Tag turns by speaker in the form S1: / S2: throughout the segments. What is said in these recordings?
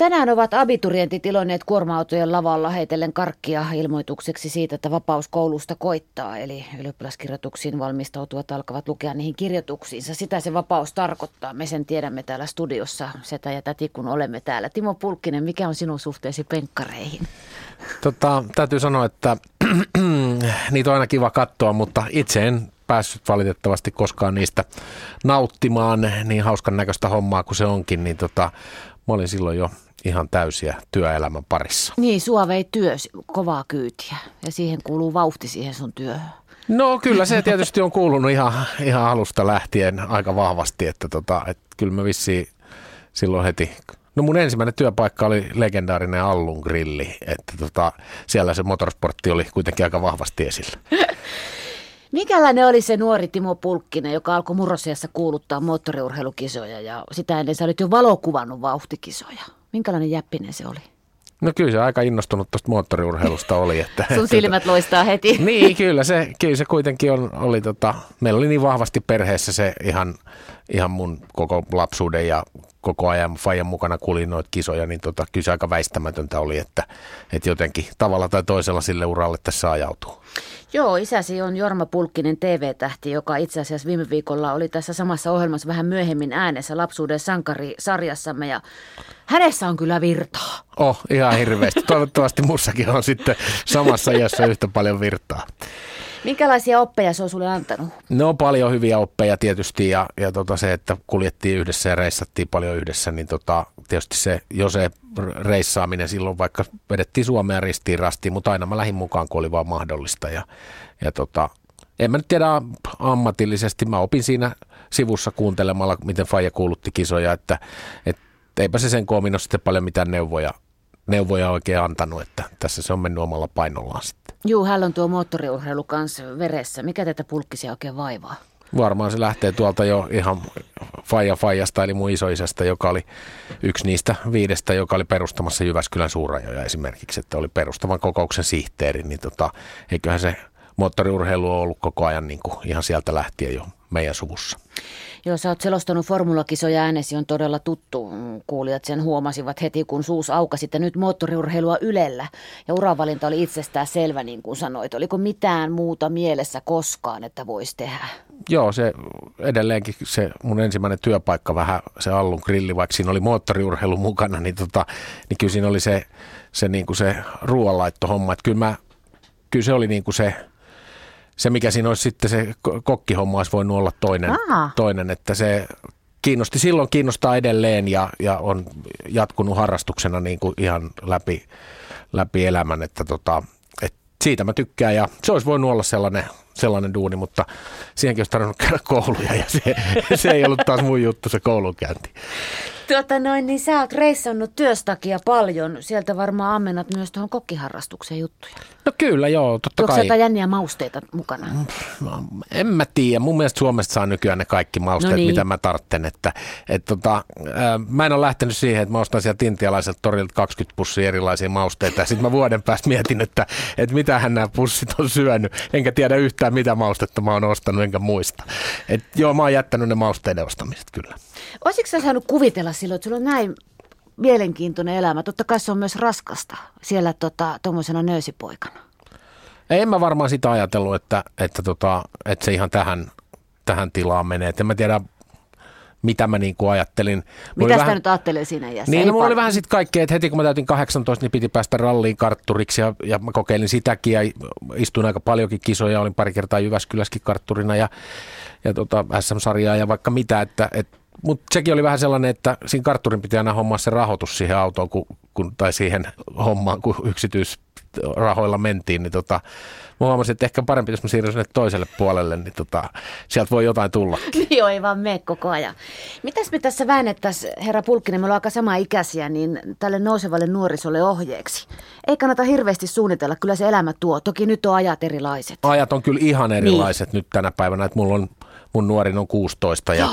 S1: Tänään ovat abiturientit iloinneet kuorma-autojen lavalla heitellen karkkia ilmoitukseksi siitä, että vapaus koulusta koittaa. Eli ylioppilaskirjoituksiin valmistautuvat alkavat lukea niihin kirjoituksiinsa. Sitä se vapaus tarkoittaa. Me sen tiedämme täällä studiossa, setä ja täti, kun olemme täällä. Timo Pulkkinen, mikä on sinun suhteesi penkkareihin?
S2: Tota, täytyy sanoa, että niitä on aina kiva katsoa, mutta itse en päässyt valitettavasti koskaan niistä nauttimaan niin hauskan näköistä hommaa kuin se onkin, niin tota, mä olin silloin jo ihan täysiä työelämän parissa.
S1: Niin, sua vei työ kovaa kyytiä ja siihen kuuluu vauhti siihen sun työhön.
S2: No kyllä se tietysti on kuulunut ihan, ihan alusta lähtien aika vahvasti, että, tota, että kyllä mä vissiin silloin heti No mun ensimmäinen työpaikka oli legendaarinen Allun grilli, että tota, siellä se motorsportti oli kuitenkin aika vahvasti esillä.
S1: Mikälainen oli se nuori Timo Pulkkinen, joka alkoi murrosiassa kuuluttaa moottoriurheilukisoja ja sitä ennen sä olit jo valokuvannut vauhtikisoja. Minkälainen jäppinen se oli?
S2: No kyllä se aika innostunut tuosta moottoriurheilusta oli. Että,
S1: Sun silmät loistaa heti.
S2: niin, kyllä se, kyllä se kuitenkin on, oli, tota, meillä oli niin vahvasti perheessä se ihan, ihan mun koko lapsuuden ja koko ajan Fajan mukana kulin noita kisoja, niin tota, kyllä se aika väistämätöntä oli, että, että jotenkin tavalla tai toisella sille uralle tässä ajautuu.
S1: Joo, isäsi on Jorma Pulkkinen TV-tähti, joka itse asiassa viime viikolla oli tässä samassa ohjelmassa vähän myöhemmin äänessä lapsuuden sankari-sarjassamme ja hänessä on kyllä virtaa.
S2: Oh, ihan hirveästi. Toivottavasti mussakin on sitten samassa iässä yhtä paljon virtaa.
S1: Minkälaisia oppeja se on sulle antanut?
S2: No paljon hyviä oppeja tietysti ja, ja tota se, että kuljettiin yhdessä ja reissattiin paljon yhdessä, niin tota, tietysti se, jo se reissaaminen silloin vaikka vedettiin Suomea ristiin rastiin, mutta aina mä lähdin mukaan, kun oli vaan mahdollista ja, ja tota, en mä nyt tiedä ammatillisesti, mä opin siinä sivussa kuuntelemalla, miten Faija kuulutti kisoja, että, että eipä se sen koomin ole sitten paljon mitään neuvoja, neuvoja oikein antanut, että tässä se on mennyt omalla painollaan sitten.
S1: Juu, hän on tuo moottoriurheilu kanssa veressä. Mikä tätä pulkkisia oikein vaivaa?
S2: Varmaan se lähtee tuolta jo ihan Faija Faijasta, eli mun isoisästä, joka oli yksi niistä viidestä, joka oli perustamassa Jyväskylän suurajoja esimerkiksi, että oli perustavan kokouksen sihteeri, niin tota, eiköhän se moottoriurheilu on ollut koko ajan niin kuin ihan sieltä lähtien jo meidän suvussa.
S1: Joo, sä oot selostanut formulakisoja äänesi on todella tuttu. Kuulijat sen huomasivat heti, kun suus aukasi, että nyt moottoriurheilua Ylellä. Ja uravalinta oli itsestään selvä, niin kuin sanoit. Oliko mitään muuta mielessä koskaan, että voisi tehdä?
S2: Joo, se edelleenkin se mun ensimmäinen työpaikka vähän se Allun grilli, vaikka siinä oli moottoriurheilu mukana, niin, tota, niin kyllä siinä oli se, se, niin kuin se ruoanlaittohomma. Että kyllä, mä, kyllä se oli niin kuin se se, mikä siinä olisi sitten se kokkihomma olisi voinut olla toinen, toinen että se kiinnosti silloin, kiinnostaa edelleen ja, ja on jatkunut harrastuksena niin kuin ihan läpi, läpi elämän, että tota, et siitä mä tykkään ja se olisi voinut olla sellainen, sellainen duuni, mutta siihenkin olisi tarvinnut käydä kouluja ja se, se ei ollut taas mun juttu se koulunkäynti.
S1: Tuota noin, niin sä oot reissannut työstakia paljon. Sieltä varmaan ammennat myös tuohon kokkiharrastukseen juttuja.
S2: No kyllä, joo, totta
S1: Tuoksi
S2: kai.
S1: jotain jänniä mausteita mukana?
S2: En mä tiedä. Mun mielestä Suomesta saa nykyään ne kaikki mausteet, no niin. mitä mä tartten. Että, et tota, mä en ole lähtenyt siihen, että mä ostan sieltä intialaiselta torilta 20 pussia erilaisia mausteita. Ja sitten mä vuoden päästä mietin, että, että mitähän nämä pussit on syönyt. Enkä tiedä yhtään, mitä maustetta mä oon ostanut, enkä muista. Et, joo, mä oon jättänyt ne mausteiden ostamiset kyllä.
S1: Olisitko sä saanut kuvitella silloin, että sulla on näin mielenkiintoinen elämä? Totta kai se on myös raskasta siellä tuommoisena tota, nöösipoikana.
S2: En mä varmaan sitä ajatellut, että, että, tota, että se ihan tähän, tähän tilaan menee. Et en mä tiedä, mitä mä niin kuin ajattelin.
S1: Mitä sitä vähän, nyt ajattelee siinä iässä?
S2: Niin, no, mulla oli vähän sitten kaikkea, että heti kun mä täytin 18, niin piti päästä ralliin kartturiksi ja, ja mä kokeilin sitäkin ja istuin aika paljonkin kisoja, olin pari kertaa Jyväskyläskin kartturina ja, ja tota, SM-sarjaa ja vaikka mitä, että, että mutta sekin oli vähän sellainen, että siinä kartturin piti aina hommaa se rahoitus siihen autoon kun, kun, tai siihen hommaan, kun yksityisrahoilla mentiin, niin tota, mä huomasin, että ehkä parempi, jos mä siirryn sinne toiselle puolelle, niin tota, sieltä voi jotain tulla.
S1: Joo, ei vaan mene koko ajan. Mitäs me tässä väännettäisiin, herra Pulkkinen, me ollaan aika sama ikäisiä, niin tälle nousevalle nuorisolle ohjeeksi. Ei kannata hirveästi suunnitella, kyllä se elämä tuo. Toki nyt on ajat erilaiset.
S2: Ajat on kyllä ihan erilaiset niin. nyt tänä päivänä, että mulla on mun nuorin on 16 ja,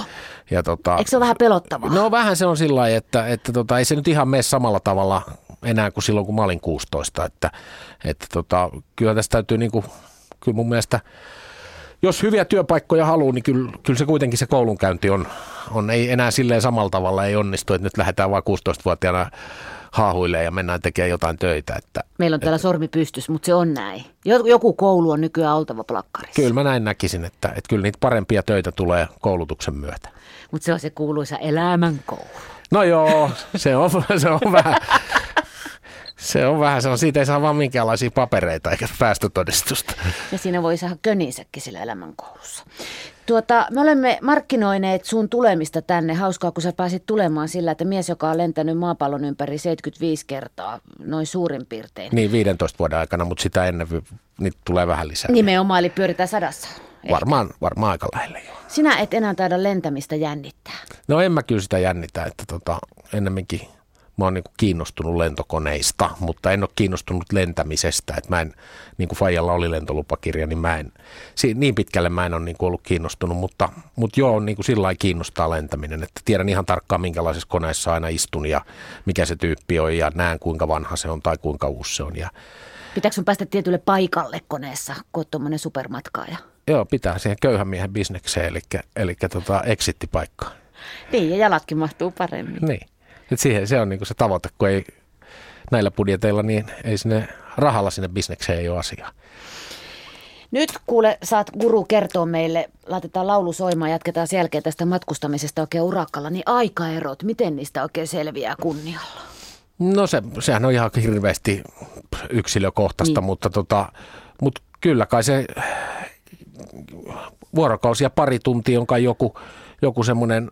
S1: ja tota, Eikö se ole vähän pelottavaa?
S2: No vähän se on sillä lailla, että, että tota, ei se nyt ihan mene samalla tavalla enää kuin silloin, kun mä olin 16. Että, että tota, kyllä tästä täytyy niin kuin, kyllä mun mielestä, jos hyviä työpaikkoja haluaa, niin kyllä, kyllä se kuitenkin se koulunkäynti on, on ei enää silleen samalla tavalla ei onnistu, että nyt lähdetään vain 16-vuotiaana haahuilee ja mennään tekemään jotain töitä. Että,
S1: Meillä on täällä sormi pystys, mutta se on näin. Joku koulu on nykyään oltava plakkarissa.
S2: Kyllä mä näin näkisin, että, että kyllä niitä parempia töitä tulee koulutuksen myötä.
S1: Mutta se on se kuuluisa elämänkoulu.
S2: No joo, se on, se on vähän... Se on vähän se on, siitä ei saa vaan minkäänlaisia papereita eikä päästötodistusta.
S1: Ja siinä voi saada könisäkin sillä elämänkoulussa. Tuota, me olemme markkinoineet sun tulemista tänne. Hauskaa, kun sä pääsit tulemaan sillä, että mies, joka on lentänyt maapallon ympäri 75 kertaa, noin suurin piirtein.
S2: Niin, 15 vuoden aikana, mutta sitä ennen niitä tulee vähän lisää.
S1: Nimenomaan, eli pyöritään sadassa.
S2: Varmaan, varmaan aika lähelle jo.
S1: Sinä et enää taida lentämistä jännittää.
S2: No en mä kyllä sitä jännitä, että tota, ennemminkin mä oon niin kiinnostunut lentokoneista, mutta en ole kiinnostunut lentämisestä. Että mä en, niin kuin Fajalla oli lentolupakirja, niin mä en, niin pitkälle mä en ole niin ollut kiinnostunut, mutta, mutta joo, niin kuin sillä kiinnostaa lentäminen, että tiedän ihan tarkkaan minkälaisessa koneessa aina istun ja mikä se tyyppi on ja näen kuinka vanha se on tai kuinka uusi se on. Ja...
S1: Pitääkö sun päästä tietylle paikalle koneessa, kun oot tuommoinen supermatkaaja?
S2: Joo, pitää siihen köyhän miehen bisnekseen, eli, eli tota exittipaikkaan.
S1: Niin, ja jalatkin mahtuu paremmin.
S2: Niin. Et siihen, se on niinku se tavoite, kun ei näillä budjeteilla, niin ei sinne rahalla sinne bisnekseen ei ole asiaa.
S1: Nyt kuule, saat guru kertoa meille, laitetaan laulu soimaan, jatketaan sen jälkeen tästä matkustamisesta oikein urakalla, niin aikaerot, miten niistä oikein selviää kunnialla?
S2: No se, sehän on ihan hirveästi yksilökohtaista, niin. mutta, tota, mutta kyllä kai se vuorokausi ja pari tuntia on kai joku, joku semmoinen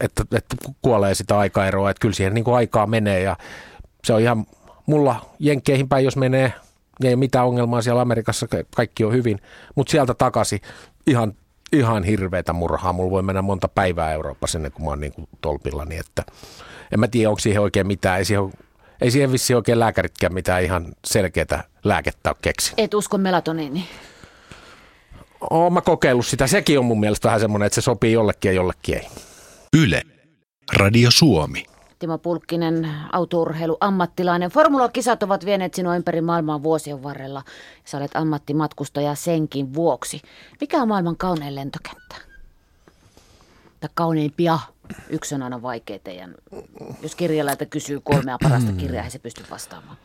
S2: että, että kuolee sitä aikaeroa, että kyllä siihen niin kuin aikaa menee ja se on ihan mulla jenkkeihin päin, jos menee, niin ei mitään ongelmaa siellä Amerikassa, kaikki on hyvin, mutta sieltä takaisin ihan, ihan hirveätä murhaa. Mulla voi mennä monta päivää Euroopassa ennen kuin mä oon niin kuin tolpilla, niin että en mä tiedä, onko siihen oikein mitään, ei siihen, ei siihen vissi oikein lääkäritkään mitään ihan selkeää lääkettä ole keksi.
S1: Et usko melatoniini?
S2: Oon mä kokeillut sitä. Sekin on mun mielestä vähän semmoinen, että se sopii jollekin ja jollekin ei.
S3: Yle. Radio Suomi.
S1: Timo Pulkkinen, autourheilu, ammattilainen. Formula-kisat ovat vieneet sinua ympäri maailmaa vuosien varrella. Sä olet ammattimatkustaja senkin vuoksi. Mikä on maailman kaunein lentokenttä? Tai kauneimpia? Yksi on aina vaikea teidän. Jos kirjailijalta kysyy kolmea parasta kirjaa, ei se pysty vastaamaan.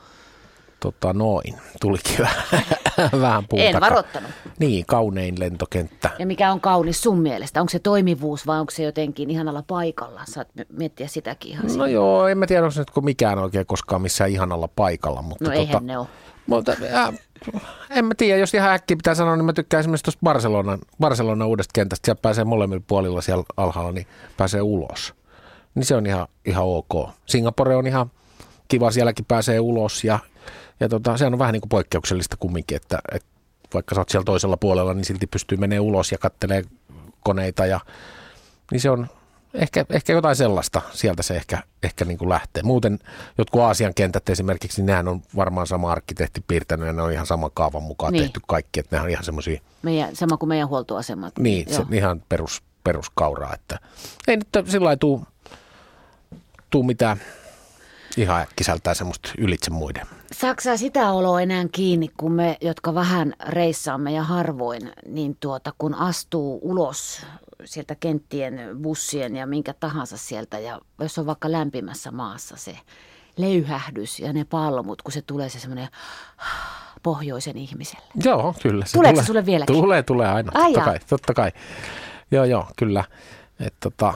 S2: Tota noin, tulikin vähän puuta.
S1: En varoittanut.
S2: Niin, kaunein lentokenttä.
S1: Ja mikä on kaunis sun mielestä? Onko se toimivuus vai onko se jotenkin ihanalla paikalla? Saat miettiä sitäkin ihan
S2: No
S1: siinä.
S2: joo, en mä tiedä, onko se nyt mikään oikein koskaan missään ihanalla paikalla. Mutta
S1: No
S2: tota,
S1: eihän ne ole.
S2: Mutta, äh, en mä tiedä, jos ihan äkkiä pitää sanoa, niin mä tykkään esimerkiksi tuosta Barcelonan, Barcelonan uudesta kentästä. Siellä pääsee molemmilla puolilla siellä alhaalla, niin pääsee ulos. Niin se on ihan, ihan ok. Singapore on ihan kiva, sielläkin pääsee ulos ja ja tota, se on vähän niin kuin poikkeuksellista kumminkin, että, että vaikka sä oot siellä toisella puolella, niin silti pystyy menemään ulos ja kattelee koneita. Ja, niin se on ehkä, ehkä jotain sellaista, sieltä se ehkä, ehkä niin kuin lähtee. Muuten jotkut Aasian kentät esimerkiksi, niin nehän on varmaan sama arkkitehti piirtänyt ja ne on ihan sama kaavan mukaan niin. tehty kaikki, että ne on ihan semmoisia.
S1: Meidän, sama kuin meidän huoltoasemat.
S2: Niin, se, ihan perus, peruskauraa, että ei nyt sillä lailla tuu, tuu mitään ihan äkkisältää semmoista ylitse muiden.
S1: Saksaa sitä oloa enää kiinni, kun me, jotka vähän reissaamme ja harvoin, niin tuota, kun astuu ulos sieltä kenttien, bussien ja minkä tahansa sieltä, ja jos on vaikka lämpimässä maassa se leyhähdys ja ne palmut, kun se tulee se semmoinen pohjoisen ihmiselle.
S2: Joo, kyllä. Se
S1: Tuleeko
S2: tulee,
S1: se sulle vieläkin?
S2: Tulee, tulee aina.
S1: Ai
S2: totta
S1: jaa.
S2: kai, totta kai. Joo, joo, kyllä. Et, tota,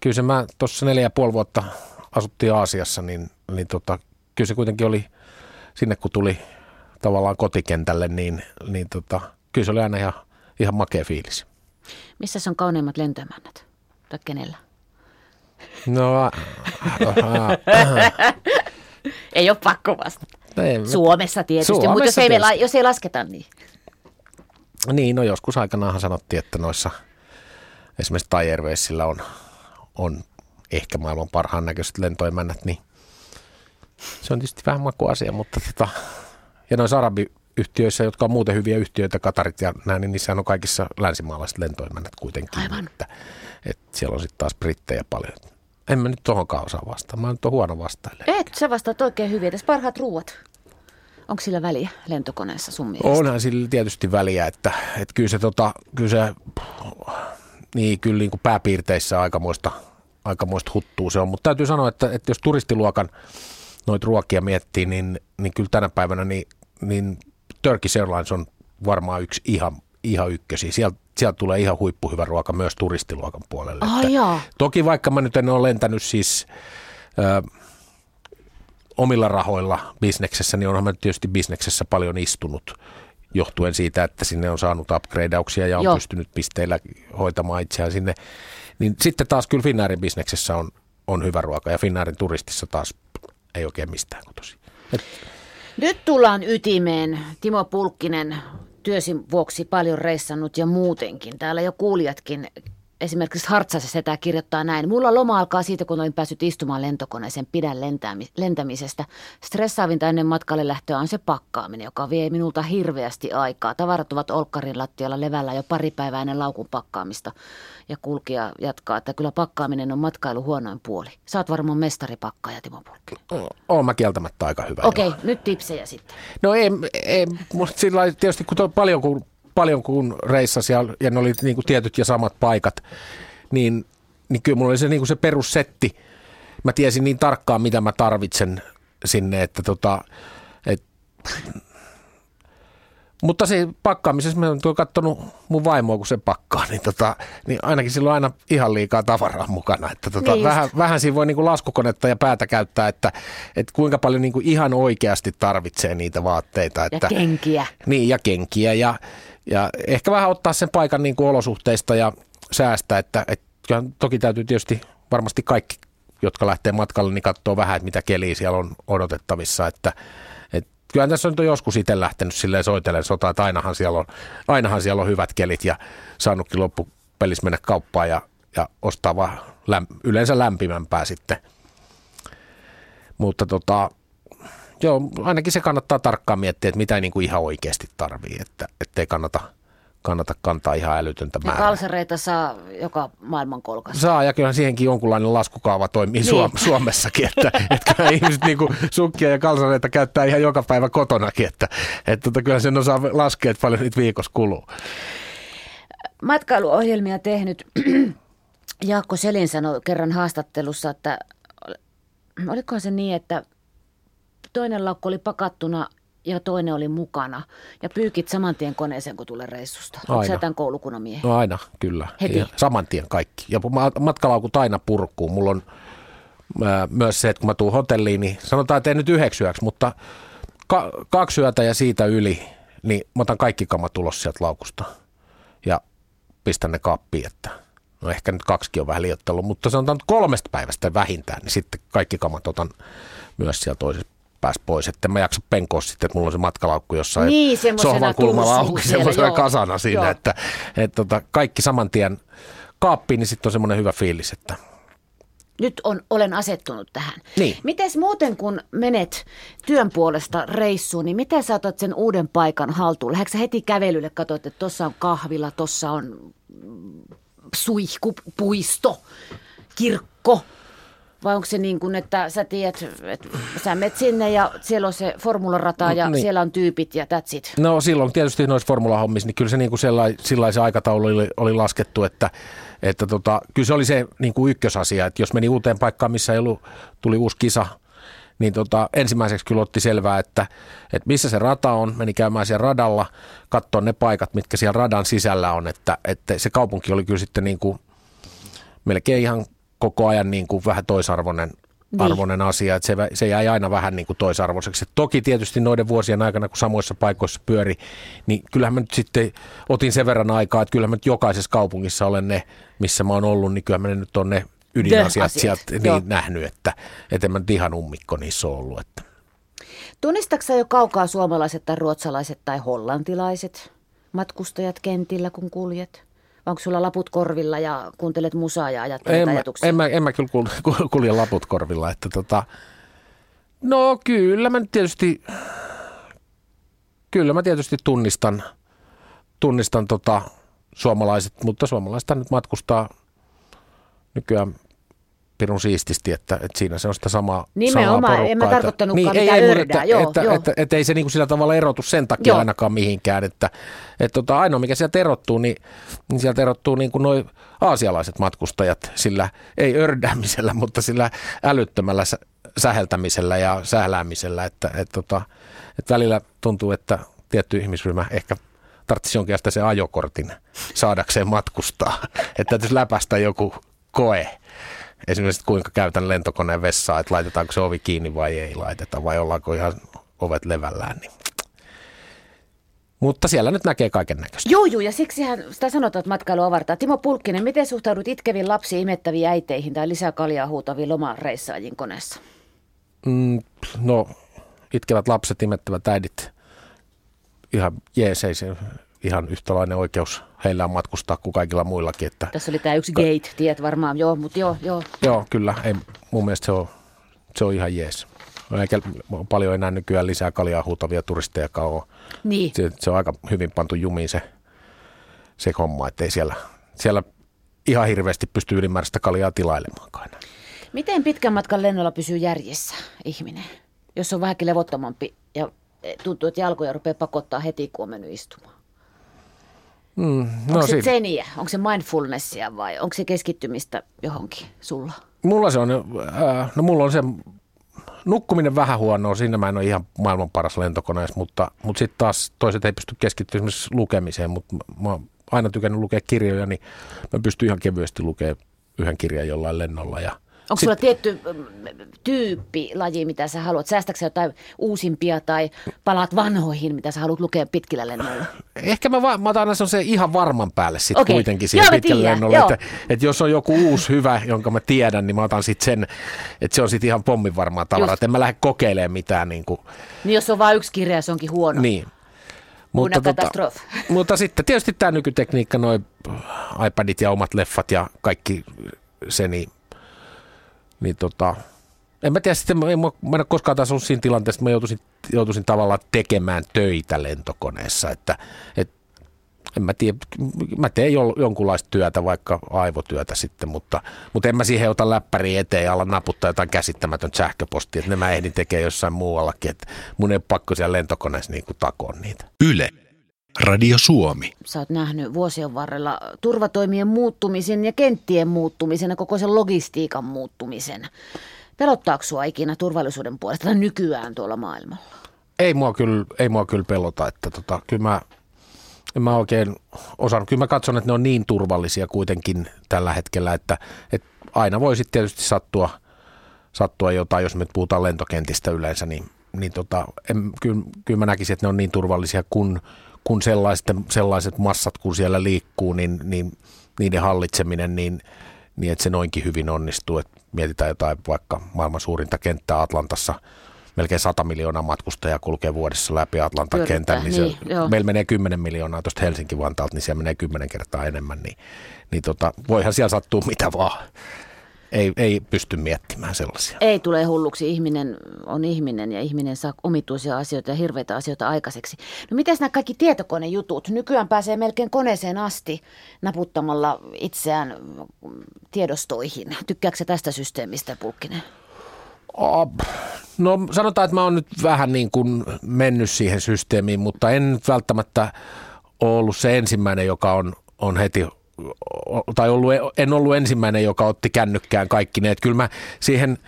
S2: kyllä se mä tuossa neljä ja puoli vuotta asuttiin Aasiassa, niin, niin tota, kyllä se kuitenkin oli sinne, kun tuli tavallaan kotikentälle, niin, niin tota, kyllä se oli aina ihan, ihan makea fiilis.
S1: Missä on kauneimmat lentoemännät? Tai kenellä?
S2: No, äh,
S1: Ei ole pakko vastata.
S2: ei, mä-
S1: Suomessa tietysti,
S2: Suomessa
S1: mutta jos ei,
S2: tietysti.
S1: jos ei lasketa niin.
S2: Niin, no joskus aikanaanhan sanottiin, että noissa esimerkiksi Thai on, on ehkä maailman parhaan näköiset lentoemännät, niin se on tietysti vähän makuasia, mutta tota, ja noissa arabiyhtiöissä, jotka on muuten hyviä yhtiöitä, Katarit ja näin, niin niissä on kaikissa länsimaalaiset lentoemännät kuitenkin.
S1: Aivan.
S2: Että, että siellä on sitten taas brittejä paljon. En mä nyt tohonkaan osaa vastata. Mä nyt on huono vastaille.
S1: Et, sä vastaat oikein hyvin. Tässä parhaat ruuat. Onko sillä väliä lentokoneessa sun mielestä?
S2: Onhan sillä tietysti väliä, että, että kyllä se, tota, kyllä se niin kyllä niin kuin pääpiirteissä aikamoista, aikamoista huttuu se on. Mutta täytyy sanoa, että, että jos turistiluokan noita ruokia miettii, niin, niin kyllä tänä päivänä niin, niin Turkish Airlines on varmaan yksi ihan, ihan ykkösi. Sieltä, sieltä tulee ihan huippuhyvä ruoka myös turistiluokan puolelle.
S1: Ai jaa.
S2: Toki vaikka mä nyt en ole lentänyt siis ö, omilla rahoilla bisneksessä, niin onhan mä tietysti bisneksessä paljon istunut johtuen siitä, että sinne on saanut upgradeauksia ja on
S1: Joo.
S2: pystynyt pisteillä hoitamaan itseään sinne. Niin sitten taas kyllä Finnairin bisneksessä on, on hyvä ruoka ja Finnairin turistissa taas ei oikein mistään kotosi.
S1: Nyt tullaan ytimeen. Timo Pulkkinen työsin vuoksi paljon reissannut ja muutenkin. Täällä jo kuulijatkin esimerkiksi Hartsassa setä kirjoittaa näin. Mulla loma alkaa siitä, kun olin päässyt istumaan lentokoneeseen pidän lentämi- lentämisestä. Stressaavinta ennen matkalle lähtöä on se pakkaaminen, joka vie minulta hirveästi aikaa. Tavarat ovat olkkarin lattialla levällä jo pari päivää ennen laukun pakkaamista. Ja kulkija jatkaa, että kyllä pakkaaminen on matkailu huonoin puoli. Saat varmaan mestaripakkaaja, Timo Pulkkinen.
S2: Oon mä kieltämättä aika hyvä.
S1: Okei, okay, nyt tipsejä sitten.
S2: No ei, ei musta sillä tietysti kun paljon kun, paljon kun reissasi ja, ja ne oli niin kuin tietyt ja samat paikat, niin, niin kyllä mulla oli se, niin kuin se perussetti. Mä tiesin niin tarkkaan, mitä mä tarvitsen sinne, että tota, et, mutta se pakkaamisessa mä oon katsonut mun vaimoa, kun se pakkaa, niin, tota, niin ainakin sillä on aina ihan liikaa tavaraa mukana. Että tota,
S1: Niin
S2: vähän, vähän siinä voi niinku laskukonetta ja päätä käyttää, että, että kuinka paljon niinku ihan oikeasti tarvitsee niitä vaatteita.
S1: Ja
S2: Että,
S1: kenkiä.
S2: niin, ja kenkiä ja, ja ehkä vähän ottaa sen paikan niin kuin olosuhteista ja säästä, että, että toki täytyy tietysti varmasti kaikki, jotka lähtee matkalle, niin katsoo vähän, että mitä keliä siellä on odotettavissa, että, että kyllähän tässä on joskus itse lähtenyt silleen soitellen sotaa, että ainahan siellä, on, ainahan siellä on hyvät kelit ja saanutkin loppupelissä mennä kauppaan ja, ja ostaa vaan läm, yleensä lämpimämpää sitten. Mutta tota, Joo, ainakin se kannattaa tarkkaan miettiä, että mitä ei niin kuin ihan oikeasti tarvii, että ettei kannata, kannata kantaa ihan älytöntä
S1: Ja
S2: määrää.
S1: kalsareita saa joka maailmankolkassa.
S2: Saa, ja kyllähän siihenkin jonkunlainen laskukaava toimii
S1: Niin.
S2: Suom- Suomessakin, että, että ihmiset niin kuin sukkia ja kalsareita käyttää ihan joka päivä kotonakin, että, että tota, kyllä sen osaa laskea, että paljon niitä viikossa kuluu.
S1: Matkailuohjelmia tehnyt Jaakko Selin sanoi kerran haastattelussa, että olikohan se niin, että toinen laukku oli pakattuna ja toinen oli mukana. Ja pyykit saman tien koneeseen, kun tulee reissusta. Onko sä
S2: Aina.
S1: tämän koulukunnan miehi?
S2: No aina, kyllä.
S1: Heti.
S2: Ja saman tien kaikki. Ja ma- matkalaukut aina purkkuu. Mulla on ää, myös se, että kun mä tuun hotelliin, niin sanotaan, että ei nyt yhdeksi yöksi, mutta ka- kaksi yötä ja siitä yli, niin mä otan kaikki kamat ulos sieltä laukusta ja pistän ne kaappiin, että no ehkä nyt kaksikin on vähän liioittellut, mutta sanotaan kolmesta päivästä vähintään, niin sitten kaikki kamat otan myös sieltä toisesta päästä pois, että mä jaksa penkoa sitten, että mulla on se matkalaukku jossain
S1: Niin,
S2: sohvan kulmalla auki semmoisena kasana siinä,
S1: Joo.
S2: että, että tota, kaikki saman tien kaappiin, niin sitten on semmoinen hyvä fiilis, että
S1: Nyt on, olen asettunut tähän.
S2: Niin.
S1: Mites muuten, kun menet työn puolesta reissuun, niin miten sä otat sen uuden paikan haltuun? Lähdetkö heti kävelylle, katsot, että tuossa on kahvila, tuossa on mm, suihku, puisto, kirkko? Vai onko se niin kuin, että sä tiedät, että sä menet sinne ja siellä on se formularata ja
S2: Niin.
S1: siellä on tyypit ja that's it.
S2: No silloin tietysti noissa formulahommissa, niin kyllä se niin kuin sellai, sillä se aikataulu oli, oli laskettu, että, että tota, kyllä se oli se niin kuin ykkösasia, että jos meni uuteen paikkaan, missä ei ollut, tuli uusi kisa, niin tota, ensimmäiseksi kyllä otti selvää, että, että missä se rata on, meni käymään siellä radalla, katsoa ne paikat, mitkä siellä radan sisällä on, että, että se kaupunki oli kyllä sitten niin kuin melkein ihan koko ajan niin kuin vähän toisarvoinen
S1: Niin.
S2: arvoinen asia, että se, se jäi aina vähän niin kuin toisarvoiseksi. Toki tietysti noiden vuosien aikana, kun samoissa paikoissa pyöri, niin kyllähän mä nyt sitten otin sen verran aikaa, että kyllähän mä nyt jokaisessa kaupungissa olen ne, missä mä oon ollut, niin kyllä mä nyt on ne ydinasiat
S1: asiat,
S2: sieltä
S1: joo.
S2: niin nähnyt, että, että en mä nyt ihan ummikko niissä ole ollut. Että.
S1: Tunnistatko sä jo kaukaa suomalaiset tai ruotsalaiset tai hollantilaiset matkustajat kentillä, kun kuljet? Vai onko sulla laput korvilla ja kuuntelet musaa ja ajattelet
S2: En, mä,
S1: ajatuksia?
S2: en, mä, en mä kyllä kul- kulje laput korvilla, että tota, no kyllä mä tietysti, kyllä mä tietysti tunnistan, tunnistan tota suomalaiset, mutta suomalaiset nyt matkustaa nykyään pirun siististi, että, että siinä se on sitä samaa,
S1: Nimenomaan,
S2: samaa
S1: en
S2: porukkaa.
S1: mä
S2: että-
S1: tarkoittanutkaan
S2: ei,
S1: mitään
S2: ei,
S1: ördää,
S2: että,
S1: joo,
S2: että,
S1: joo.
S2: Että, että, ei se niin kuin sillä tavalla erotu sen takia
S1: Joo.
S2: ainakaan mihinkään, että, että tota, ainoa mikä sieltä erottuu, niin, niin sieltä erottuu niin kuin noi aasialaiset matkustajat sillä, ei ördäämisellä, mutta sillä älyttömällä sä- säheltämisellä ja sähläämisellä, että, että, tota, että välillä tuntuu, että tietty ihmisryhmä ehkä tarvitsisi jonkinlaista se ajokortin saadakseen matkustaa. Että täytyisi läpäistä joku koe. Esimerkiksi kuinka käytän lentokoneen vessaa, että laitetaanko se ovi kiinni vai ei laiteta, vai ollaanko ihan ovet levällään. Niin. Mutta siellä nyt näkee kaiken näköistä.
S1: Joo, joo, ja siksihän sitä sanotaan, että matkailu avartaa. Timo Pulkkinen, miten suhtaudut itkeviin lapsiin imettäviin äiteihin tai lisää kaljaa huutaviin lomareissaajien koneessa?
S2: Mm, no, itkevät lapset, imettävät äidit, ihan jees, ei se ihan yhtälainen oikeus heillä on matkustaa kuin kaikilla muillakin. Että
S1: Tässä oli tämä yksi gate, tiet varmaan, joo, mutta joo, joo.
S2: Joo, kyllä. Ei, mun mielestä se on, se on ihan jees. Eikä paljon enää nykyään lisää kaljaa huutavia turisteja ole.
S1: Niin.
S2: Se, se, on aika hyvin pantu jumiin se, se homma, ettei siellä, siellä ihan hirveästi pysty ylimääräistä kaljaa tilailemaankaan.
S1: Miten pitkän matkan lennolla pysyy järjessä ihminen, jos on vähänkin levottomampi ja tuntuu, että jalkoja rupeaa pakottaa heti, kun on mennyt istumaan?
S2: Mm, no
S1: onko se zeniä, onko se mindfulnessia vai onko se keskittymistä johonkin sulla?
S2: Mulla se on, äh, no mulla on se nukkuminen vähän huonoa, siinä mä en ole ihan maailman paras lentokoneessa, mutta, mutta sitten taas toiset ei pysty keskittymään esimerkiksi lukemiseen, mutta mä, mä oon aina tykännyt lukea kirjoja, niin mä pystyn ihan kevyesti lukemaan yhden kirjan jollain lennolla. Ja
S1: Onko sulla tietty tyyppi, laji, mitä sä haluat? Säästäksä jotain uusimpia tai palaat vanhoihin, mitä sä haluat lukea pitkillä lennoilla?
S2: Ehkä mä, va- mä otan aina se ihan varman päälle sitten
S1: Okei.
S2: kuitenkin siihen
S1: Joo, tiedän,
S2: lennolle.
S1: joo.
S2: Että, että jos on joku uusi hyvä, jonka mä tiedän, niin mä otan sitten sen, että se on sitten ihan pommin varmaa tavaraa. Että en mä lähde kokeilemaan mitään niin kuin,
S1: Niin jos on vain yksi kirja ja se onkin huono.
S2: Niin.
S1: Una katastrofe.
S2: mutta sitten tietysti tämä nykytekniikka, noi iPadit ja omat leffat ja kaikki se, niin, niin tota, en mä tiedä, sitten en, mä mä en ole koskaan taas ollut siinä tilanteessa, että mä joutuisin, joutuisin tavallaan tekemään töitä lentokoneessa, että, et, en mä tiedä, mä teen jo, jonkunlaista työtä, vaikka aivotyötä sitten, mutta, mutta en mä siihen ota läppäriä eteen ja ala naputtaa jotain käsittämätöntä sähköpostia, että ne mä ehdin tekemään jossain muuallakin, että mun ei ole pakko siellä lentokoneessa niin kuin takoon niitä.
S3: Yle. Radio Suomi.
S1: Sä oot nähnyt vuosien varrella turvatoimien muuttumisen ja kenttien muuttumisen ja koko sen logistiikan muuttumisen. Pelottaako sua ikinä turvallisuuden puolesta tai nykyään tuolla maailmalla?
S2: Ei mua kyllä, ei mua kyllä pelota, että tota, kyllä mä, en mä oikein osannut. Kyllä mä katson, että ne on niin turvallisia kuitenkin tällä hetkellä, että, että aina voi sitten tietysti sattua, sattua jotain, jos me puhutaan lentokentistä yleensä, niin, niin tota, en, kyllä, kyllä mä näkisin, että ne on niin turvallisia, kun, kun sellaiset, sellaiset massat, kun siellä liikkuu, niin, niin niiden hallitseminen, niin, niin että se noinkin hyvin onnistuu. Että mietitään jotain vaikka maailman suurinta kenttää Atlantassa, melkein 100 miljoonaa matkustajaa kulkee vuodessa läpi Atlantan kentän, niin,
S1: niin, joo.
S2: meillä menee 10 miljoonaa tuosta Helsinki-Vantaalta, niin siellä menee 10 kertaa enemmän, niin, niin tota, voihan siellä sattua mitä vaan. Ei, ei pysty miettimään sellaisia.
S1: Ei tule hulluksi. Ihminen on ihminen ja ihminen saa omituisia asioita ja hirveitä asioita aikaiseksi. No miten nämä kaikki tietokonejutut? Nykyään pääsee melkein koneeseen asti naputtamalla itseään tiedostoihin. Tykkääkö tästä systeemistä, Pulkkinen?
S2: No sanotaan, että mä oon nyt vähän niin kuin mennyt siihen systeemiin, mutta en välttämättä ole ollut se ensimmäinen, joka on, on heti tai ollut, en ollut ensimmäinen, joka otti kännykkään kaikki ne. Että kyllä mä siihen,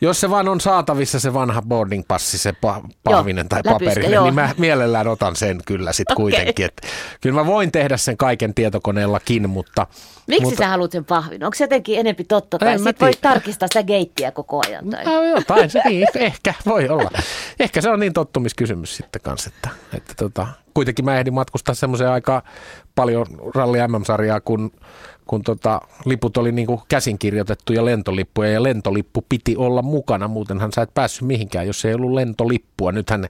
S2: jos se vaan on saatavissa se vanha boarding passi, se pa- pahvinen tai
S1: läpyskä,
S2: paperinen,
S1: joo.
S2: niin mä mielellään otan sen kyllä sitten
S1: Okei.
S2: kuitenkin. Että kyllä mä voin tehdä sen kaiken tietokoneellakin, mutta...
S1: Miksi
S2: mutta,
S1: sä haluat sen pahvin? Onko se jotenkin enempi totta? Tai
S2: En mä
S1: sit voit tarkistaa sitä geittiä koko ajan. Tai...
S2: No jotain, se niin, ehkä voi olla. Ehkä se on niin tottumiskysymys sitten kanssa, että, että tota, kuitenkin mä ehdin matkustaa semmoiseen aika paljon ralli MM-sarjaa, kun, kun tota, liput oli niin kuin käsinkirjoitettuja lentolippuja ja lentolippu piti olla mukana, muutenhan sä et päässyt mihinkään, jos ei ollut lentolippua. Nythän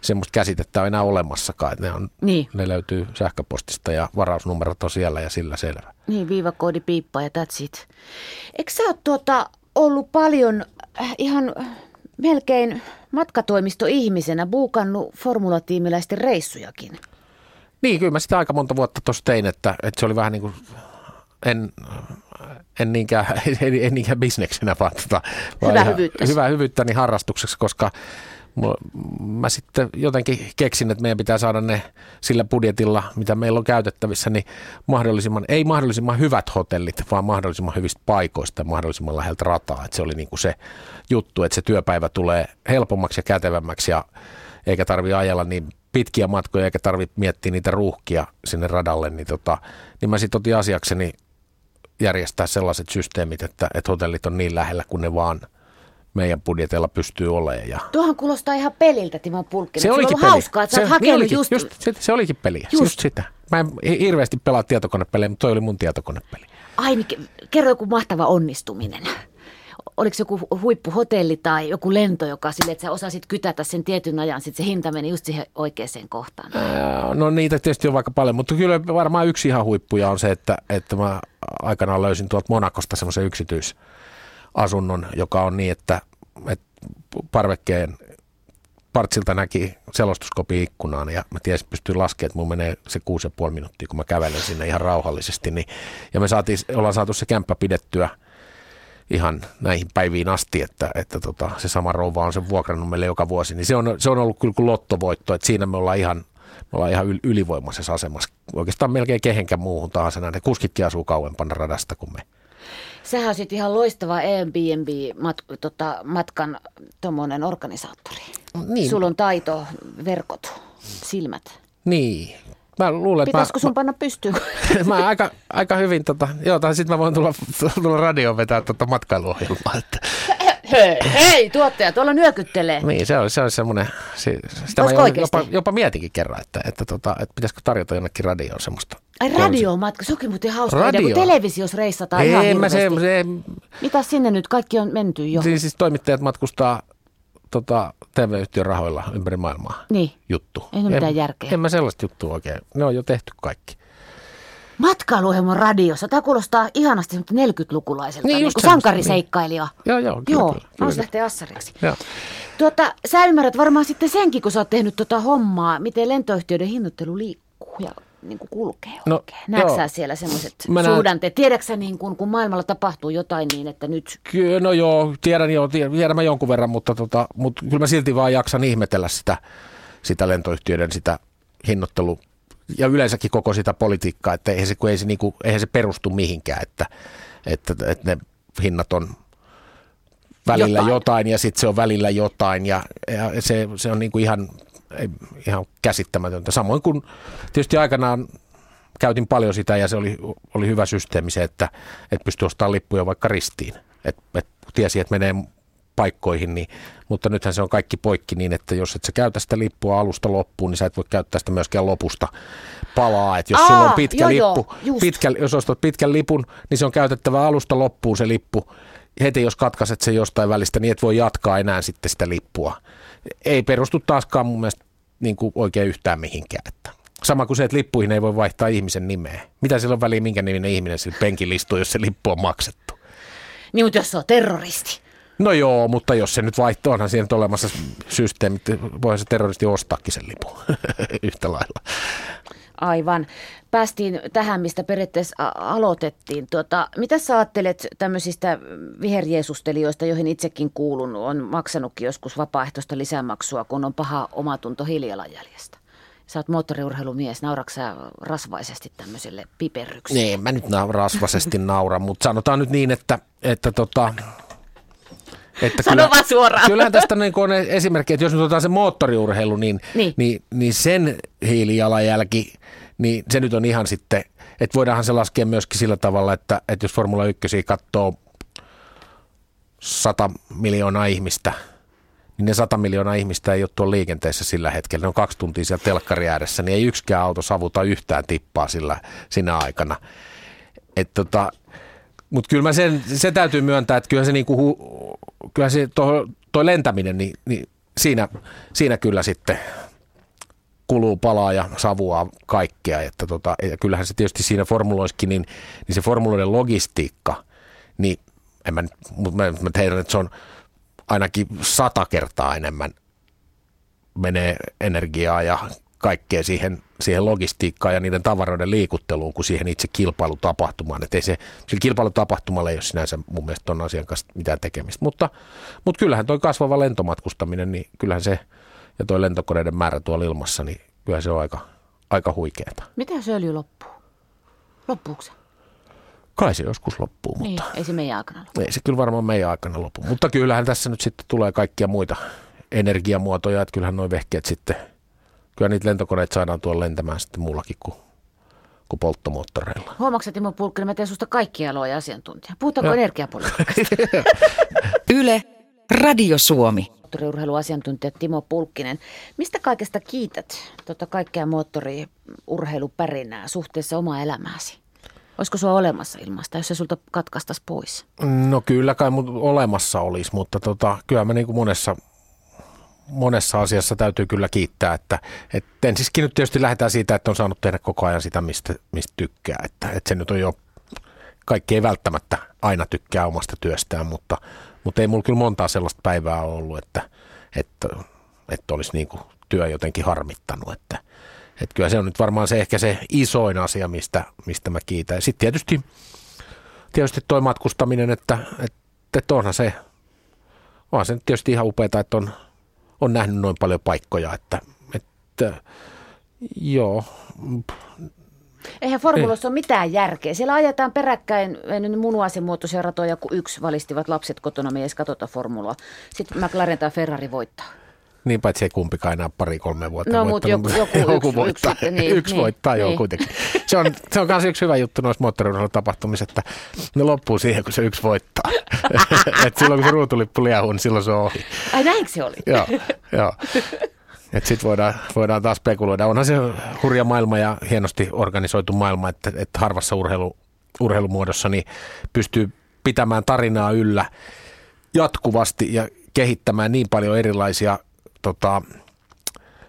S2: semmoista käsitettä on enää olemassakaan, että ne, on,
S1: Niin.
S2: ne löytyy sähköpostista ja varausnumerot on siellä ja sillä selvä.
S1: Niin, viivakoodi piippaa ja that's it. Eikö sä oot tuota, ollut paljon äh, ihan melkein matkatoimistoihmisenä buukannut formulatiimiläisten reissujakin?
S2: Niin, kyllä mä sitä aika monta vuotta tuossa tein, että, että se oli vähän niin kuin, en, en niinkään, en, en niinkään bisneksenä, vaan tota, vaan
S1: Hyvää
S2: ihan
S1: hyvyyttäsi.
S2: Hyvää hyvyyttäni harrastukseksi, koska mä sitten jotenkin keksin, että meidän pitää saada ne sillä budjetilla, mitä meillä on käytettävissä, niin mahdollisimman, ei mahdollisimman hyvät hotellit, vaan mahdollisimman hyvistä paikoista mahdollisimman läheltä rataa. Että se oli niin kuin se juttu, että se työpäivä tulee helpommaksi ja kätevämmäksi ja eikä tarvi ajella niin pitkiä matkoja eikä tarvitse miettiä niitä ruuhkia sinne radalle, niin, tota, niin mä sitten otin asiakseni järjestää sellaiset systeemit, että, että hotellit on niin lähellä kuin ne vaan meidän budjetilla pystyy olemaan. Ja...
S1: Tuohan kuulostaa ihan peliltä, Timo Pulkkinen.
S2: Se olikin
S1: peli. hauskaa, että se, sä
S2: niin olikin, just... just... Se, se olikin peliä, just. just sitä. Mä en hirveästi pelaa tietokonepelejä, mutta toi oli mun tietokonepeli.
S1: Ai, niin, kerro joku mahtava onnistuminen oliko joku huippuhotelli tai joku lento, joka sille, että sä osasit kytätä sen tietyn ajan, sitten se hinta meni just siihen oikeaan kohtaan?
S2: No niitä tietysti on vaikka paljon, mutta kyllä varmaan yksi ihan huippuja on se, että, että mä aikanaan löysin tuolta Monakosta semmoisen yksityisasunnon, joka on niin, että, että parvekkeen partsilta näki selostuskopi ikkunaan ja mä tiesin, pystyy laskemaan, että mun menee se kuusi ja puoli minuuttia, kun mä kävelen sinne ihan rauhallisesti. Niin, ja me saatiin, ollaan saatu se kämppä pidettyä – ihan näihin päiviin asti, että, että tota, se sama rouva on sen vuokrannut meille joka vuosi, niin se on, se on ollut kyllä kuin lottovoitto, että siinä me ollaan ihan, me ollaan ihan ylivoimaisessa asemassa. Oikeastaan melkein kehenkään muuhun tahansa näin. Kuskitkin asuu kauempana radasta kuin me.
S1: Sähän olisit ihan loistava Airbnb-matkan tota, matkan organisaattori. Niin. Sulla on taito, verkot, silmät.
S2: Niin, Mä luulen,
S1: Pitäisikö sun mä, panna pystyyn?
S2: mä aika, aika hyvin, tota, joo, tai sitten mä voin tulla, tulla radioon vetää tota matkailuohjelmaa. Että.
S1: Hei, hei, tuottaja, tuolla nyökyttelee.
S2: Niin, se on, se on semmoinen, se, sitä mä jopa, jopa mietinkin kerran, että, että, tota, että pitäisikö tarjota jonnekin radioon semmoista.
S1: Ai radiomatka, se onkin muuten hauska Radio. idea, kun televisiossa reissataan Ei, ihan mä se, se, Mitä sinne nyt, kaikki on menty jo.
S2: Siis, siis toimittajat matkustaa tota, TV-yhtiön rahoilla ympäri maailmaa
S1: niin.
S2: juttu.
S1: Ei ole mitään järkeä.
S2: En mä sellaista juttua oikein. Ne on jo tehty kaikki.
S1: Matkailuohjelman radiossa. Tämä kuulostaa ihanasti 40-lukulaiselta, niin, niin kuin sankariseikkailija.
S2: Niin. Joo, joo. Kyllä,
S1: joo, kyllä, kyllä. lähtee assariksi. Joo. Tuota, sä ymmärrät varmaan sitten senkin, kun sä oot tehnyt tuota hommaa, miten lentoyhtiöiden hinnoittelu liikkuu ja niin kuin kulkee no, Näetkö sä siellä semmoiset suhdanteet? Tiedätkö niin kuin, kun maailmalla tapahtuu jotain niin, että nyt...
S2: Kyllä, no joo, tiedän, joo, tiedän mä jonkun verran, mutta, tota, mutta kyllä mä silti vaan jaksan ihmetellä sitä, sitä lentoyhtiöiden sitä hinnoittelu ja yleensäkin koko sitä politiikkaa, että eihän se, kun ei se, niin kuin, eihän se perustu mihinkään, että, että, että ne hinnat on välillä jotain, jotain ja sitten se on välillä jotain ja, ja se, se on niin kuin ihan ihan käsittämätöntä. Samoin kuin tietysti aikanaan käytin paljon sitä ja se oli, oli hyvä systeemi se, että, että pystyi ostamaan lippuja vaikka ristiin. Että et tiesi, että menee paikkoihin, niin, mutta nythän se on kaikki poikki niin, että jos et sä käytä sitä lippua alusta loppuun, niin sä et voi käyttää sitä myöskään lopusta palaa. Että jos Aa, sulla on pitkä joo, lippu, joo, pitkä, jos ostat pitkän lipun, niin se on käytettävä alusta loppuun se lippu. Heti jos katkaiset sen jostain välistä, niin et voi jatkaa enää sitten sitä lippua ei perustu taaskaan mun mielestä niin kuin oikein yhtään mihinkään. Että sama kuin se, että lippuihin ei voi vaihtaa ihmisen nimeä. Mitä sillä on väliä, minkä niminen ihminen sillä penkillä istuu, jos se lippu on maksettu?
S1: Niin, mutta jos se on terroristi.
S2: No joo, mutta jos se nyt vaihtoehto onhan siinä nyt olemassa systeemi, voihan se terroristi ostaakin sen lipun yhtä lailla.
S1: Aivan. Päästiin tähän, mistä periaatteessa aloitettiin. Tuota, mitä sä ajattelet tämmöisistä viherjeesustelijoista, joihin itsekin kuulun, on maksanutkin joskus vapaaehtoista lisämaksua, kun on paha omatunto hiilijalanjäljestä? Sä oot moottoriurheilumies, sä rasvaisesti tämmöiselle piperrykselle?
S2: Niin, mä nyt rasvaisesti nauran, mutta sanotaan nyt niin, että, että tota,
S1: että Sano kyllä, vaan suoraan.
S2: Kyllähän tästä niin on esimerkki, että jos nyt otetaan se moottoriurheilu, niin, niin. Niin, niin sen hiilijalanjälki, niin se nyt on ihan sitten, että voidaanhan se laskea myöskin sillä tavalla, että, että jos Formula 1 katsoo 100 miljoonaa ihmistä, niin ne 100 miljoonaa ihmistä ei ole tuolla liikenteessä sillä hetkellä. Ne on kaksi tuntia siellä telkkari ääressä, niin ei yksikään auto savuta yhtään tippaa sillä, sinä aikana. tota, Mutta kyllä mä sen, se täytyy myöntää, että kyllä se, niinku, kyllä se toi, toi lentäminen, niin, niin siinä, siinä kyllä sitten kuluu palaa ja savua kaikkea. Että tota, ja kyllähän se tietysti siinä formuloiskin, niin, niin se formuloiden logistiikka, niin en mä, mutta mä, mä teidän, että se on ainakin sata kertaa enemmän menee energiaa ja kaikkea siihen siihen logistiikkaan ja niiden tavaroiden liikutteluun kuin siihen itse kilpailutapahtumaan. Että ei se, sillä kilpailutapahtumalla ei ole sinänsä mun mielestä ton asian kanssa mitään tekemistä. Mutta, mutta kyllähän toi kasvava lentomatkustaminen, niin kyllähän se, ja toi lentokoneiden määrä tuolla ilmassa, niin kyllä se on aika, aika huikeeta.
S1: Mitä jos öljy loppuu? Loppuuko se?
S2: Kai se joskus loppuu, mutta
S1: Niin, ei se meidän aikana loppu.
S2: ei se kyllä varmaan meidän aikana lopu. Mutta kyllähän tässä nyt sitten tulee kaikkia muita energiamuotoja, että kyllähän nuo vehkeet sitten, kyllä niitä lentokoneita saadaan tuolla lentämään sitten muullakin kuin, kuin polttomoottoreilla.
S1: Huomaatko, Timo Pulkkinen, mä teen susta kaikkia aloja asiantuntija. Puhutaanko
S2: Joo.
S1: energiapolitiikasta?
S4: Yle, Radio Suomi.
S1: Moottoriurheiluasiantuntija Timo Pulkkinen. Mistä kaikesta kiität tota kaikkea moottoriurheilupärinää suhteessa omaa elämääsi? Olisiko sua olemassa ilmasta, jos se sulta katkastas pois?
S2: No kyllä kai mut olemassa olisi, mutta tota, kyllä mä niin kuin monessa, monessa asiassa täytyy kyllä kiittää, että, että ensiskin nyt tietysti lähdetään siitä, että on saanut tehdä koko ajan sitä, mistä, mistä tykkää, että, että se nyt on jo, kaikki ei välttämättä aina tykkää omasta työstään, mutta, mutta ei mulla kyllä montaa sellaista päivää ollut, että, että, että olisi niin kuin työ jotenkin harmittanut, että, että kyllä se on nyt varmaan se ehkä se isoin asia, mistä, mistä mä kiitän. Sitten tietysti tietysti toi matkustaminen, että, että, että onhan se, onhan se nyt tietysti ihan upeaa, että on, on nähnyt noin paljon paikkoja, että, että joo,
S1: Eihän formulossa ole mitään järkeä. Siellä ajetaan peräkkäin ei nyt munuaisenmuotoisia ratoja, kun yksi valistivat lapset kotona, me ei edes katsota formulaa. Sitten McLaren tai Ferrari voittaa.
S2: Niin paitsi ei kumpikaan enää pari-kolme vuotta
S1: No, mut
S2: voittanut,
S1: joku- joku yksi-
S2: voittaa.
S1: yksi niin,
S2: yksi
S1: niin,
S2: voittaa, joo
S1: niin.
S2: kuitenkin. Se on, se on myös yksi hyvä juttu noissa moottoriurheilutapahtumissa, että ne loppuu siihen, kun se yksi voittaa. Et silloin kun se ruutulippu liahuu, niin silloin se on ohi.
S1: Ai näinkö se oli?
S2: joo, joo. Että sitten voidaan, voidaan taas spekuloida. Onhan se hurja maailma ja hienosti organisoitu maailma, että, että harvassa urheilu, urheilumuodossa niin pystyy pitämään tarinaa yllä jatkuvasti ja kehittämään niin paljon erilaisia tota,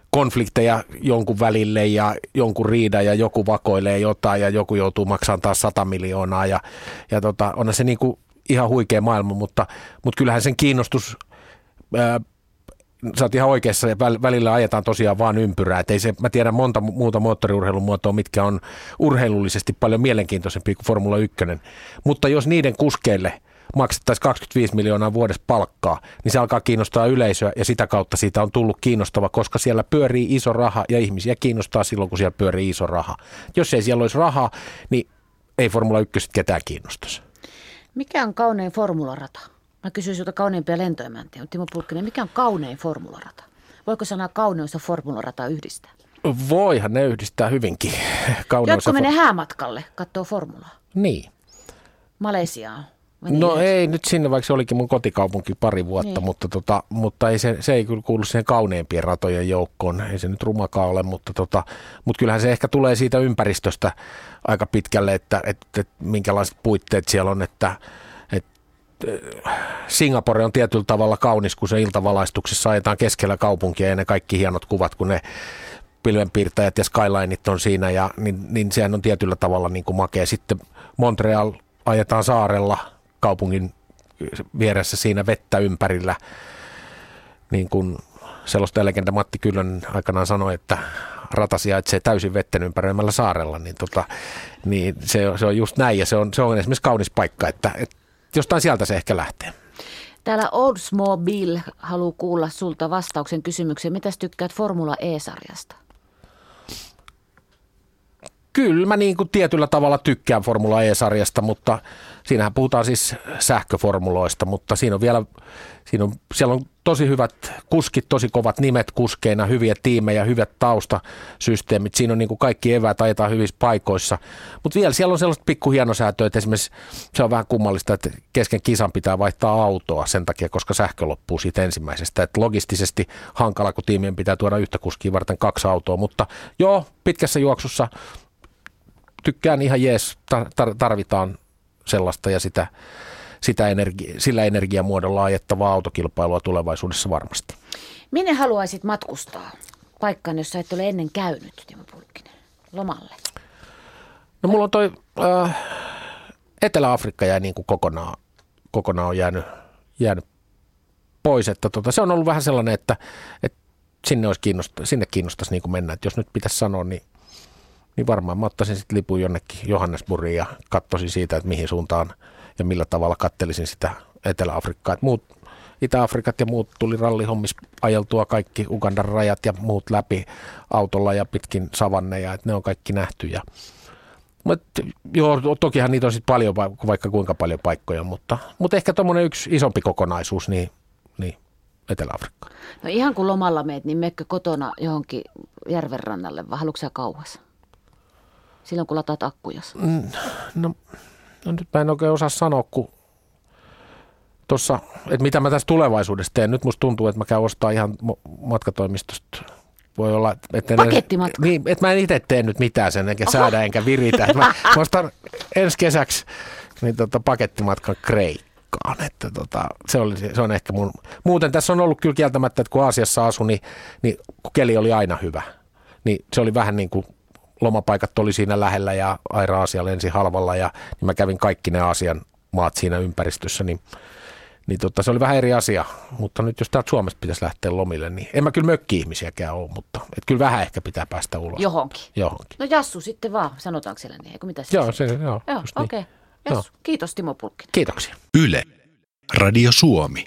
S2: konflikteja jonkun välille ja jonkun riida ja joku vakoilee jotain ja joku joutuu maksamaan taas 100 miljoonaa ja, ja tota, onhan se niinku ihan huikea maailma, mutta, mutta kyllähän sen kiinnostus ää, sä oot ihan oikeassa, ja väl- välillä ajetaan tosiaan vaan ympyrää. Et ei se, mä tiedän monta mu- muuta moottoriurheilun muotoa, mitkä on urheilullisesti paljon mielenkiintoisempia kuin Formula 1. Mutta jos niiden kuskeille maksettaisiin 25 miljoonaa vuodessa palkkaa, niin se alkaa kiinnostaa yleisöä ja sitä kautta siitä on tullut kiinnostava, koska siellä pyörii iso raha ja ihmisiä kiinnostaa silloin, kun siellä pyörii iso raha. Jos ei siellä olisi rahaa, niin ei Formula 1 ketään kiinnostaisi.
S1: Mikä on kaunein formularata? Mä kysyin sinulta kauneimpia lentoemäntiä, Timo Pulkkinen, mikä on kaunein formularata? Voiko sanaa kauneus ja formularata yhdistää?
S2: Voihan ne yhdistää hyvinkin. Kauneus
S1: Jotkut
S2: ja
S1: menee häämatkalle, katsoo formulaa.
S2: Niin.
S1: Malesiaan. Meni
S2: No
S1: yhdessä.
S2: ei nyt sinne, vaikka se olikin mun kotikaupunki pari vuotta,
S1: Niin.
S2: mutta, tota, mutta ei se, se ei kyllä kuulu siihen kauneimpien ratojen joukkoon. Ei se nyt rumakaan ole, mutta, tota, mutta kyllähän se ehkä tulee siitä ympäristöstä aika pitkälle, että, että, että minkälaiset puitteet siellä on, että, että äh, Singapore on tietyllä tavalla kaunis, kun se iltavalaistuksessa ajetaan keskellä kaupunkia ja ne kaikki hienot kuvat, kun ne pilvenpiirtäjät ja skylineit on siinä, ja, niin, niin sehän on tietyllä tavalla niin kuin makea. Sitten Montreal ajetaan saarella kaupungin vieressä siinä vettä ympärillä, niin kuin selostaja legenda Matti Kyllönen aikanaan sanoi, että rata sijaitsee täysin vetten ympäröimällä saarella, niin, tota, niin se, se, on just näin, ja se on, se on esimerkiksi kaunis paikka, että, että jostain sieltä se ehkä lähtee.
S1: Täällä Oldsmobile haluaa kuulla sulta vastauksen kysymykseen. Mitäs tykkäät Formula E-sarjasta?
S2: Kyllä mä niin kuin tietyllä tavalla tykkään Formula E-sarjasta, mutta siinähän puhutaan siis sähköformuloista, mutta siinä on vielä, siinä on, siellä on tosi hyvät kuskit, tosi kovat nimet kuskeina, hyviä tiimejä, hyvät taustasysteemit. Siinä on niin kuin kaikki eväät, ajetaan hyvissä paikoissa. Mutta vielä siellä on sellaista pikkuhienosäätöä, että esimerkiksi se on vähän kummallista, että kesken kisan pitää vaihtaa autoa sen takia, koska sähkö loppuu siitä ensimmäisestä. Että logistisesti hankala, kun tiimien pitää tuoda yhtä kuskia varten kaksi autoa, mutta joo, pitkässä juoksussa tykkään ihan jees, tar- tar- tarvitaan sellaista ja sitä, sitä energi- sillä energiamuodolla ajettavaa autokilpailua tulevaisuudessa varmasti.
S1: Minne haluaisit matkustaa? Paikkaan, jossa et ole ennen käynyt, Timo Pulkkinen. Lomalle.
S2: No mulla on toi äh, Etelä-Afrikka jäi niin kuin kokonaan, kokonaan on jäänyt, jäänyt pois, että tota, se on ollut vähän sellainen, että, että sinne, olisi kiinnosta, sinne kiinnostaisi niin kuin mennä, että jos nyt pitäisi sanoa, niin niin varmaan mä ottaisin sitten lipun jonnekin Johannesburgiin ja katsoisin siitä, että mihin suuntaan ja millä tavalla kattelisin sitä Etelä-Afrikkaa. Et muut Itä-Afrikat ja muut tuli rallihommis ajeltua kaikki Ugandan rajat ja muut läpi autolla ja pitkin savanneja, että ne on kaikki nähty. Ja, Mut, joo, tokihan niitä on sitten paljon, vaikka kuinka paljon paikkoja, mutta, mutta ehkä tuommoinen yksi isompi kokonaisuus, niin, niin Etelä-Afrikka.
S1: No ihan kun lomalla meet, niin mekkö kotona johonkin järvenrannalle vai haluatko kauas? Silloin kun lataat akkuja.
S2: No, no nyt mä en oikein osaa sanoa, kun tuossa, että mitä mä tässä tulevaisuudessa teen. Nyt musta tuntuu, että mä käyn ostaa ihan matkatoimistosta voi olla,
S1: että, Pakettimatka.
S2: niin, että mä en itse tee nyt mitään sen, enkä Oho. säädä enkä viritä. Mä, mä ostan ensi kesäksi niin tota, pakettimatkan Kreikkaan. Että tota, se, oli, se on ehkä mun... Muuten tässä on ollut kyllä kieltämättä, että kun Aasiassa asun, niin, niin kun keli oli aina hyvä. Niin se oli vähän niin kuin lomapaikat oli siinä lähellä ja Aira Aasia lensi halvalla ja niin mä kävin kaikki ne Aasian maat siinä ympäristössä, niin niin tota, se oli vähän eri asia, mutta nyt jos täältä Suomesta pitäisi lähteä lomille, niin en mä kyllä mökki-ihmisiäkään ole, mutta et kyllä vähän ehkä pitää päästä ulos.
S1: Johonkin.
S2: Johonkin.
S1: No Jassu sitten vaan, sanotaanko siellä niin, eikö mitä
S2: Joo, se, joo,
S1: joo okei. Okay. Niin. Kiitos Timo Pulkkinen.
S2: Kiitoksia.
S3: Yle. Radio Suomi.